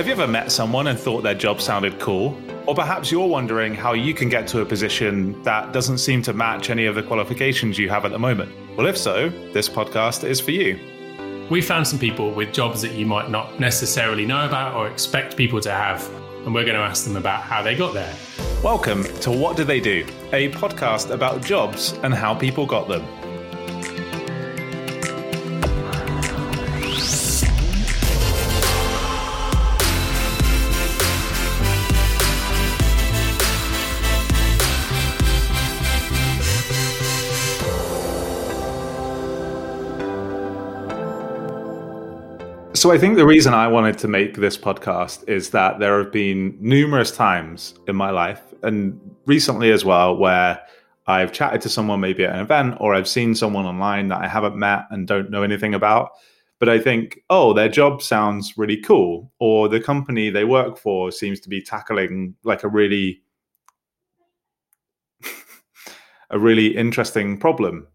Have you ever met someone and thought their job sounded cool? Or perhaps you're wondering how you can get to a position that doesn't seem to match any of the qualifications you have at the moment? Well, if so, this podcast is for you. We found some people with jobs that you might not necessarily know about or expect people to have, and we're going to ask them about how they got there. Welcome to What Do They Do, a podcast about jobs and how people got them. So I think the reason I wanted to make this podcast is that there have been numerous times in my life and recently as well where I've chatted to someone maybe at an event or I've seen someone online that I haven't met and don't know anything about. But I think, oh, their job sounds really cool, or the company they work for seems to be tackling like a really a really interesting problem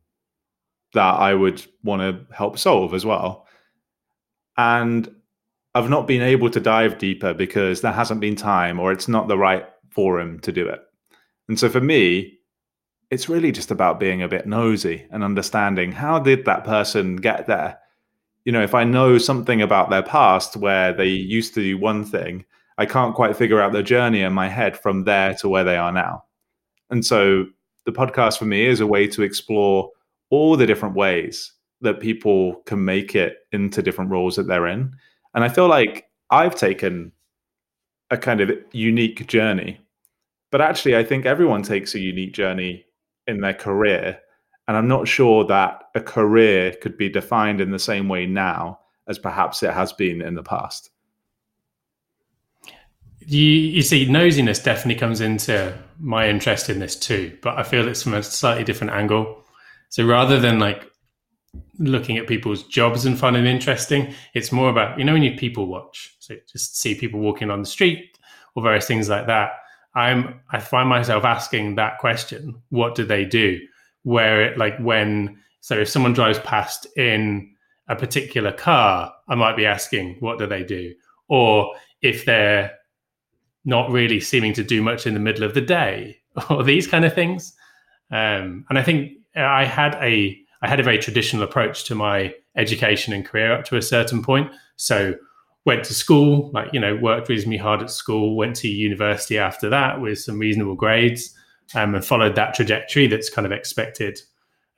that I would want to help solve as well and I've not been able to dive deeper because there hasn't been time or it's not the right forum to do it. And so for me, it's really just about being a bit nosy and understanding how did that person get there? You know, if I know something about their past where they used to do one thing, I can't quite figure out the journey in my head from there to where they are now. And so the podcast for me is a way to explore all the different ways that people can make it into different roles that they're in. And I feel like I've taken a kind of unique journey. But actually, I think everyone takes a unique journey in their career. And I'm not sure that a career could be defined in the same way now as perhaps it has been in the past. You, you see, nosiness definitely comes into my interest in this too, but I feel it's from a slightly different angle. So rather than like looking at people's jobs and finding them interesting. It's more about, you know, when you people watch, so just see people walking on the street or various things like that. I'm I find myself asking that question, what do they do? Where it like when so if someone drives past in a particular car, I might be asking, what do they do? Or if they're not really seeming to do much in the middle of the day, or these kind of things. Um, and I think I had a I had a very traditional approach to my education and career up to a certain point. So went to school, like you know, worked reasonably hard at school. Went to university after that with some reasonable grades, um, and followed that trajectory that's kind of expected.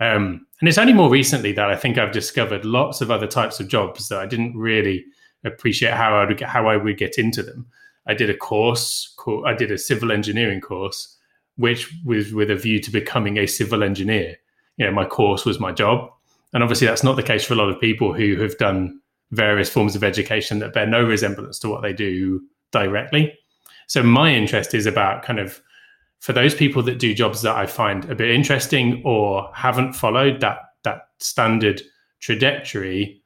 Um, and it's only more recently that I think I've discovered lots of other types of jobs that I didn't really appreciate how I would how I would get into them. I did a course, I did a civil engineering course, which was with a view to becoming a civil engineer you know my course was my job. And obviously that's not the case for a lot of people who have done various forms of education that bear no resemblance to what they do directly. So my interest is about kind of for those people that do jobs that i find a bit interesting or haven't followed that that standard trajectory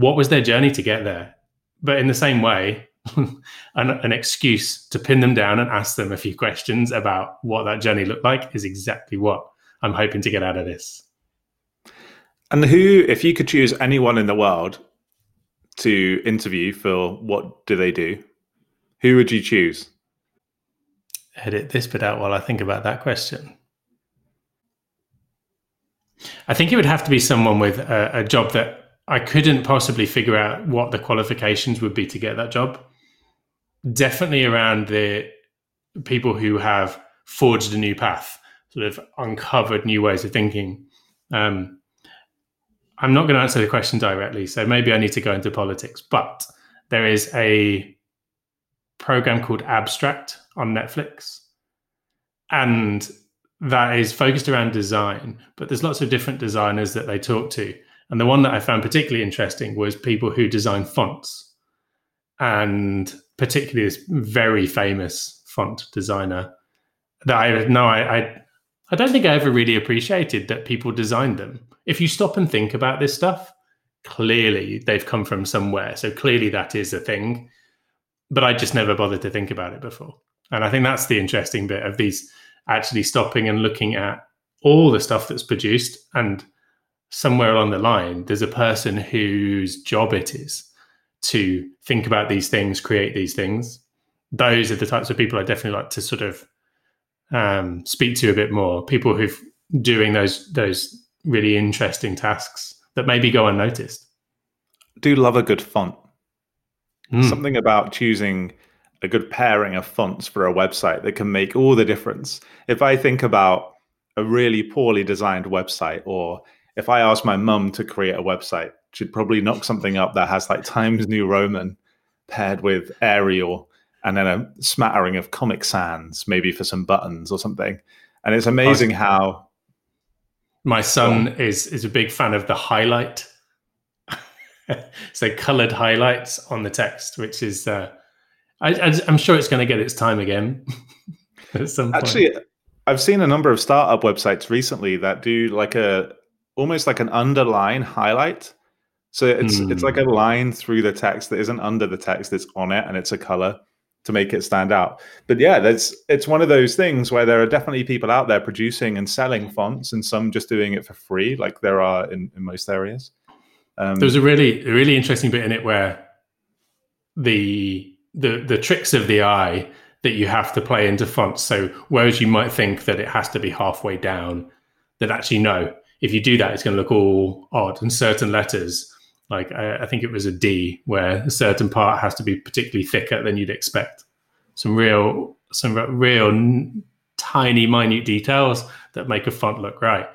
what was their journey to get there? But in the same way an, an, excuse to pin them down and ask them a few questions about what that journey looked like is exactly what I'm hoping to get out of this. And who, if you could choose anyone in the world to interview for what do they do, who would you choose? Edit this bit out while I think about that question. I think it would have to be someone with a, a job that I couldn't possibly figure out what the qualifications would be to get that job. Definitely around the people who have forged a new path, sort of uncovered new ways of thinking. Um, I'm not going to answer the question directly, so maybe I need to go into politics. But there is a program called Abstract on Netflix, and that is focused around design. But there's lots of different designers that they talk to, and the one that I found particularly interesting was people who design fonts, and particularly this very famous font designer that I know I, I I don't think I ever really appreciated that people designed them. If you stop and think about this stuff, clearly they've come from somewhere. So clearly that is a thing. But I just never bothered to think about it before. And I think that's the interesting bit of these actually stopping and looking at all the stuff that's produced. And somewhere along the line, there's a person whose job it is to think about these things, create these things. Those are the types of people I definitely like to sort of um, speak to a bit more. People who've doing those those really interesting tasks that maybe go unnoticed. Do love a good font. Mm. Something about choosing a good pairing of fonts for a website that can make all the difference. If I think about a really poorly designed website, or if I ask my mum to create a website, she'd probably knock something up that has like Times New Roman paired with Arial and then a smattering of Comic Sans, maybe for some buttons or something. And it's amazing how my son is is a big fan of the highlight. so colored highlights on the text, which is uh, I, am sure it's going to get its time again. at some point. Actually, I've seen a number of startup websites recently that do like a almost like an underline highlight. So it's mm. it's like a hmm. line through the text that isn't under the text; it's on it, and it's a color to make it stand out. But yeah, that's it's one of those things where there are definitely people out there producing and selling fonts, and some just doing it for free, like there are in, in most areas. Um, There's a really a really interesting bit in it where the the the tricks of the eye that you have to play into fonts. So whereas you might think that it has to be halfway down, that actually no, if you do that, it's going to look all odd. And certain letters like I, I, think it was a D where a certain part has to be particularly thicker than you'd expect. Some real, some real n- tiny, minute details that make a font look right.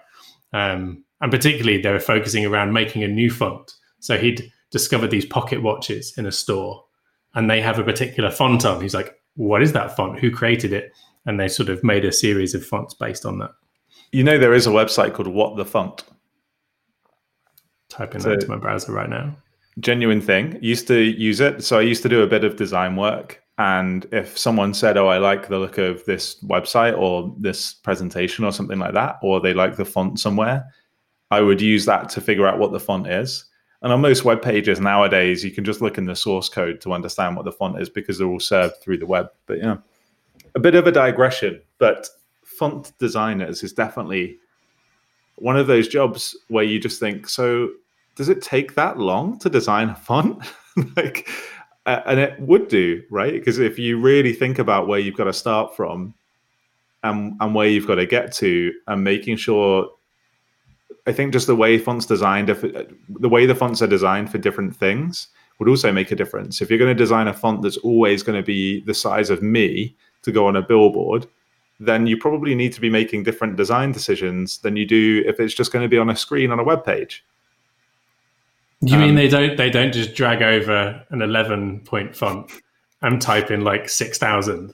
Um, and particularly, they were focusing around making a new font. So he'd discovered these pocket watches in a store, and they have a particular font on. He's like, "What is that font? Who created it?" And they sort of made a series of fonts based on that. You know, there is a website called What the Font typing that into my browser right now. Genuine thing. Used to use it. So I used to do a bit of design work. And if someone said, Oh, I like the look of this website or this presentation or something like that, or they like the font somewhere, I would use that to figure out what the font is. And on most web pages nowadays, you can just look in the source code to understand what the font is because they're all served through the web. But yeah, a bit of a digression, but font designers is definitely one of those jobs where you just think, so does it take that long to design a font? like, uh, and it would do, right? Because if you really think about where you've got to start from and, and where you've got to get to, and making sure, I think just the way fonts designed, if the way the fonts are designed for different things would also make a difference. If you're going to design a font that's always going to be the size of me to go on a billboard, then you probably need to be making different design decisions than you do if it's just going to be on a screen on a web page. You um, mean they don't they don't just drag over an eleven point font and type in like six thousand?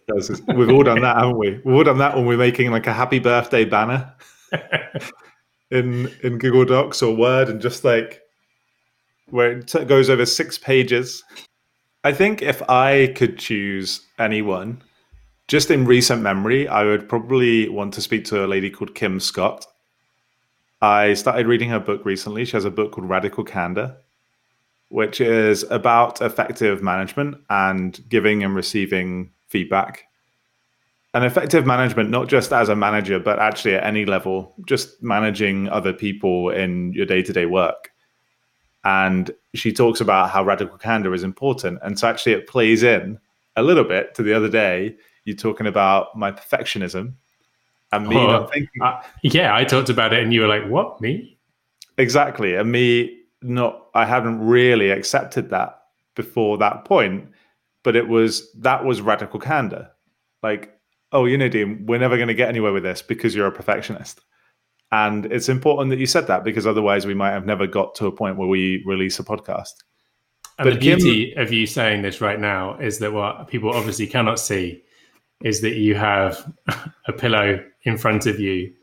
We've all done that, haven't we? We've all done that when we're making like a happy birthday banner in in Google Docs or Word, and just like where it t- goes over six pages. I think if I could choose anyone just in recent memory, I would probably want to speak to a lady called Kim Scott. I started reading her book recently. She has a book called Radical Candor, which is about effective management and giving and receiving feedback. And effective management, not just as a manager, but actually at any level, just managing other people in your day to day work. And she talks about how radical candor is important. And so actually, it plays in a little bit to the other day you're talking about my perfectionism and me oh, not thinking. Uh, yeah, I talked about it, and you were like, "What me?" Exactly, and me not I hadn't really accepted that before that point, but it was that was radical candor. Like, oh, you know, Dean, we're never going to get anywhere with this because you're a perfectionist. And it's important that you said that because otherwise we might have never got to a point where we release a podcast. And but the beauty Kim, of you saying this right now is that what people obviously cannot see is that you have a pillow in front of you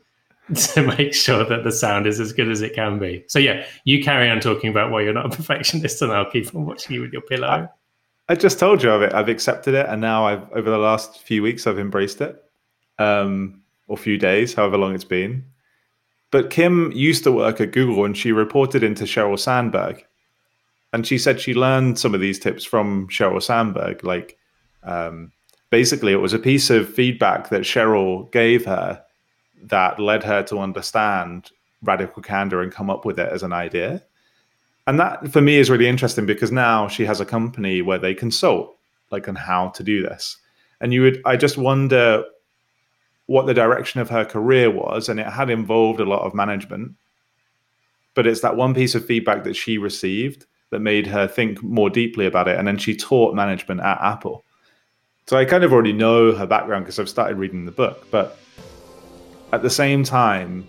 to make sure that the sound is as good as it can be. So yeah, you carry on talking about why you're not a perfectionist, and I'll keep on watching you with your pillow. I, I just told you of it. I've accepted it, and now I've over the last few weeks I've embraced it, um, or few days, however long it's been. But Kim used to work at Google, and she reported into Sheryl Sandberg, and she said she learned some of these tips from Sheryl Sandberg. Like, um, basically, it was a piece of feedback that Sheryl gave her that led her to understand radical candor and come up with it as an idea. And that for me is really interesting because now she has a company where they consult like on how to do this. And you would I just wonder what the direction of her career was and it had involved a lot of management. But it's that one piece of feedback that she received that made her think more deeply about it and then she taught management at Apple. So I kind of already know her background because I've started reading the book, but at the same time,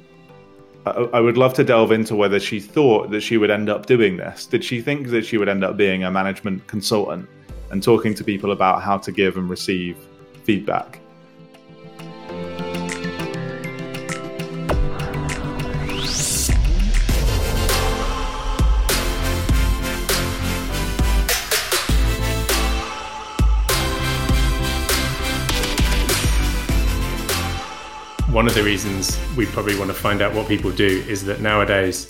I, would love to delve into whether she thought that she would end up doing this. Did she think that she would end up being a management consultant and talking to people about how to give and receive feedback? One of the reasons we probably want to find out what people do is that nowadays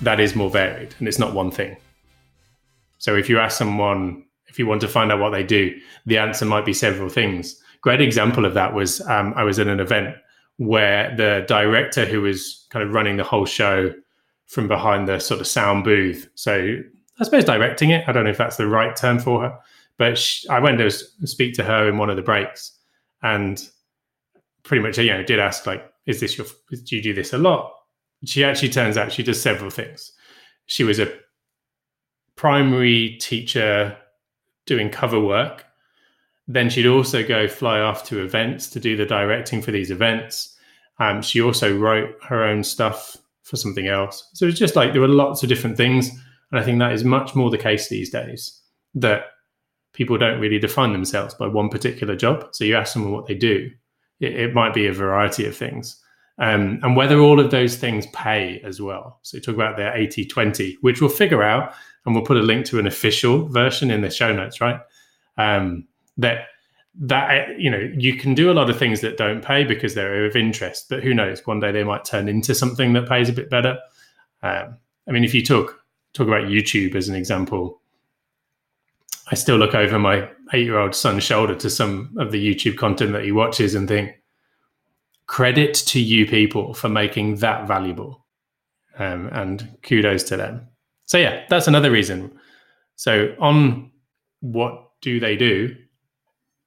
that is more varied and it's not one thing. So if you ask someone, if you want to find out what they do, the answer might be several things. Great example of that was um, I was at an event where the director who was kind of running the whole show from behind the sort of sound booth. So I suppose directing it. I don't know if that's the right term for her, but she, I went to speak to her in one of the breaks, and pretty much, you know, did ask like, "Is this your? Do you do this a lot?" She actually turns out she does several things. She was a primary teacher doing cover work. Then she'd also go fly off to events to do the directing for these events. Um, she also wrote her own stuff for something else. So it's just like there were lots of different things. And I think that is much more the case these days that people don't really define themselves by one particular job. So you ask someone what they do, it, it might be a variety of things. Um, and whether all of those things pay as well. So talk about their 80 20, which we'll figure out and we'll put a link to an official version in the show notes, right? Um, that that you know you can do a lot of things that don't pay because they're of interest, but who knows? One day they might turn into something that pays a bit better. Um, I mean, if you talk talk about YouTube as an example, I still look over my eight year old son's shoulder to some of the YouTube content that he watches and think, credit to you people for making that valuable. Um, and kudos to them. So, yeah, that's another reason. So, on what do they do?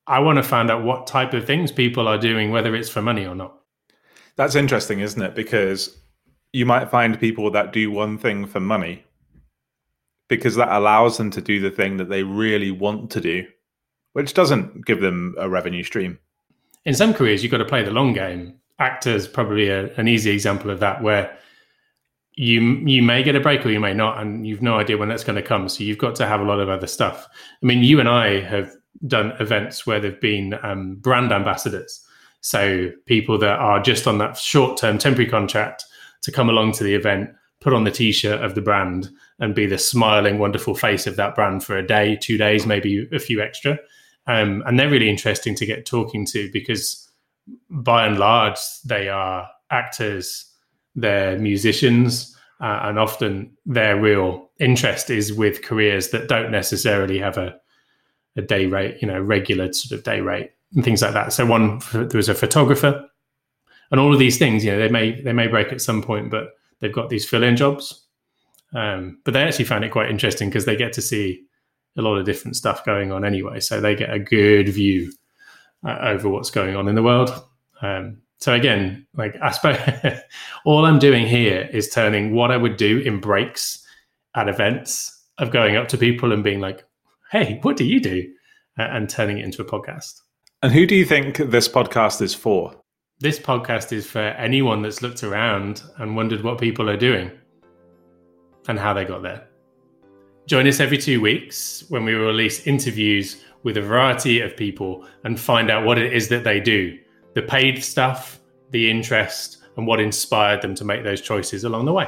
I want to find out what type of things people are doing, whether it's for money or not. That's interesting, isn't it? Because you might find people that do one thing for money because that allows them to do the thing that they really want to do, which doesn't give them a revenue stream. In some careers, you've got to play the long game. Actors probably a, an easy example of that, where you you may get a break or you may not, and you've no idea when that's going to come. So you've got to have a lot of other stuff. I mean, you and I have done events where they've been um, brand ambassadors, so people that are just on that short term temporary contract to come along to the event put on the t-shirt of the brand and be the smiling, wonderful face of that brand for a day, two days, maybe a few extra. Um, and they're really interesting to get talking to because by and large, they are actors, they're musicians, uh, and often their real interest is with careers that don't necessarily have a, a day rate, you know, regular sort of day rate and things like that. So one, there was a photographer and all of these things, you know, they may, they may break at some point, but they've got these fill in jobs. Um, but they actually found it quite interesting because they get to see a lot of different stuff going on anyway. So they get a good view uh, over what's going on in the world. Um, so again, like I suppose all I'm doing here is turning what I would do in breaks at events of going up to people and being like, "Hey, what do you do?" and turning it into a podcast. And who do you think this podcast is for? This podcast is for anyone that's looked around and wondered what people are doing and how they got there. Join us every two weeks when we release interviews with a variety of people and find out what it is that they do the paid stuff, the interest, and what inspired them to make those choices along the way.